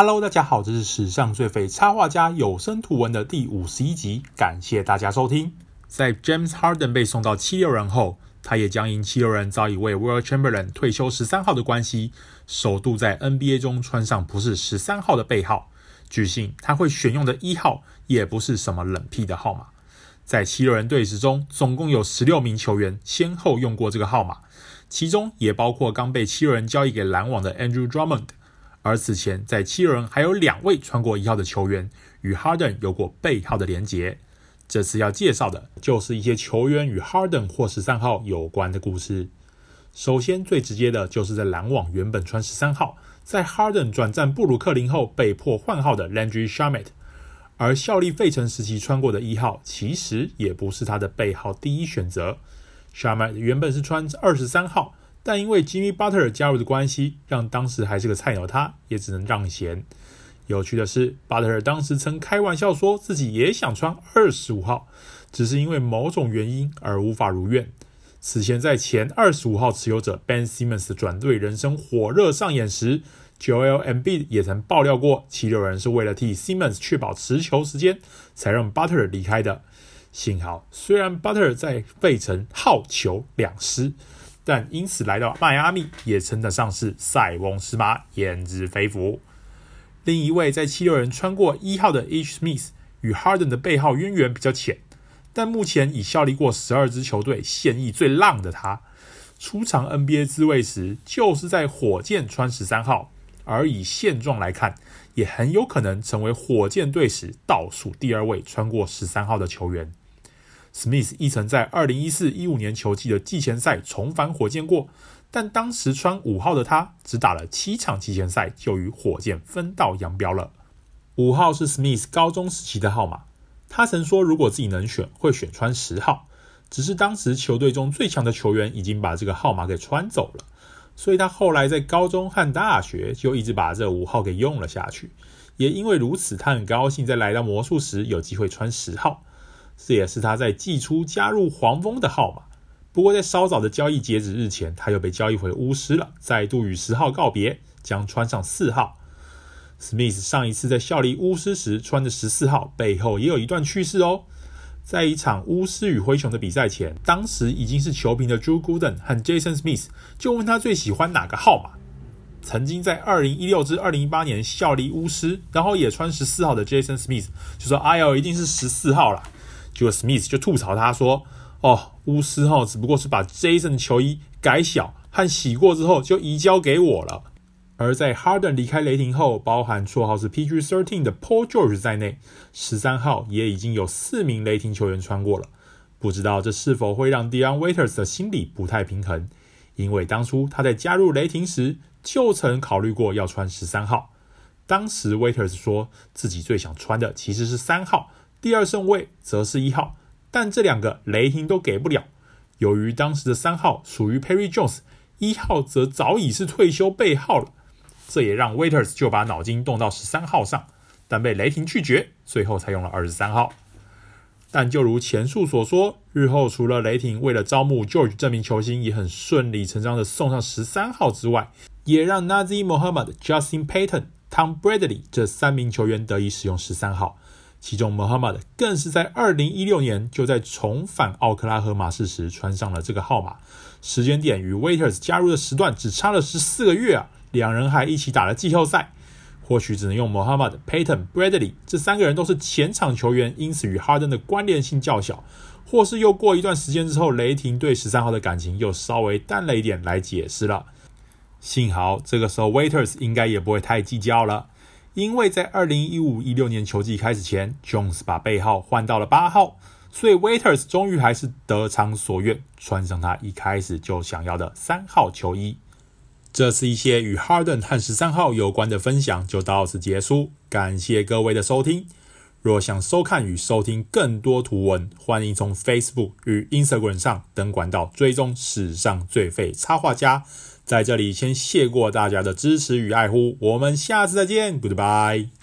Hello，大家好，这是史上最废插画家有声图文的第五十一集，感谢大家收听。在 James Harden 被送到七六人后，他也将因七六人早已为 Will Chamberlain 退休十三号的关系，首度在 NBA 中穿上不是十三号的背号。据信他会选用的一号也不是什么冷僻的号码。在七六人队史中，总共有十六名球员先后用过这个号码，其中也包括刚被七六人交易给篮网的 Andrew Drummond。而此前，在七六人还有两位穿过一号的球员与 Harden 有过背号的连结。这次要介绍的就是一些球员与 Harden 或十三号有关的故事。首先，最直接的就是在篮网原本穿十三号，在 Harden 转战布鲁克林后被迫换号的 Landry Shamet，而效力费城时期穿过的一号，其实也不是他的背号第一选择。Shamet 原本是穿二十三号。但因为 Jimmy Butler 加入的关系，让当时还是个菜鸟，他也只能让贤。有趣的是，Butler 当时曾开玩笑说自己也想穿二十五号，只是因为某种原因而无法如愿。此前在前二十五号持有者 Ben Simmons 的转队人生火热上演时，Joel Embiid 也曾爆料过，七六人是为了替 Simmons 确保持球时间，才让 Butler 离开的。幸好，虽然 Butler 在费城好球两失。但因此来到迈阿密也称得上是塞翁失马焉知非福。另一位在七六人穿过一号的 H. Smith 与 Harden 的背号渊源比较浅，但目前已效力过十二支球队，现役最浪的他，出场 NBA 滋味时就是在火箭穿十三号，而以现状来看，也很有可能成为火箭队史倒数第二位穿过十三号的球员。Smith 亦曾在二零一四一五年球季的季前赛重返火箭过，但当时穿五号的他只打了七场季前赛就与火箭分道扬镳了。五号是 Smith 高中时期的号码，他曾说如果自己能选，会选穿十号，只是当时球队中最强的球员已经把这个号码给穿走了，所以他后来在高中和大学就一直把这五号给用了下去。也因为如此，他很高兴在来到魔术时有机会穿十号。这也是他在季初加入黄蜂的号码，不过在稍早的交易截止日前，他又被交易回巫师了，再度与十号告别，将穿上四号。Smith 上一次在效力巫师时穿的十四号，背后也有一段趣事哦。在一场巫师与灰熊的比赛前，当时已经是球评的 Drew Gooden 和 Jason Smith 就问他最喜欢哪个号码。曾经在二零一六至二零一八年效力巫师，然后也穿十四号的 Jason Smith 就说：“哎呦，一定是十四号啦。”结果 Smith 就吐槽他说：“哦，巫师哈，只不过是把 Jason 的球衣改小和洗过之后就移交给我了。”而在 Harden 离开雷霆后，包含绰号是 PG13 的 Paul George 在内，十三号也已经有四名雷霆球员穿过了。不知道这是否会让 Dion Waiters 的心里不太平衡？因为当初他在加入雷霆时就曾考虑过要穿十三号，当时 Waiters 说自己最想穿的其实是三号。第二顺位则是一号，但这两个雷霆都给不了。由于当时的三号属于 Perry Jones，一号则早已是退休备号了，这也让 Waiters 就把脑筋动到十三号上，但被雷霆拒绝，最后才用了二十三号。但就如前述所说，日后除了雷霆为了招募 George 这名球星也很顺理成章的送上十三号之外，也让 Nazi Mohammed、Justin Payton、Tom Bradley 这三名球员得以使用十三号。其中，Muhammad 更是在二零一六年就在重返奥克拉荷马市时穿上了这个号码，时间点与 Waiters 加入的时段只差了十四个月啊！两人还一起打了季后赛。或许只能用 Muhammad、Payton、Bradley 这三个人都是前场球员，因此与 Harden 的关联性较小，或是又过一段时间之后，雷霆对十三号的感情又稍微淡了一点来解释了。幸好这个时候 Waiters 应该也不会太计较了。因为在二零一五一六年球季开始前，Jones 把背号换到了八号，所以 Waiters 终于还是得偿所愿，穿上他一开始就想要的三号球衣。这是一些与 Harden 和十三号有关的分享，就到此结束。感谢各位的收听。若想收看与收听更多图文，欢迎从 Facebook 与 Instagram 上等管道追踪史上最废插画家。在这里先谢过大家的支持与爱护，我们下次再见，Goodbye。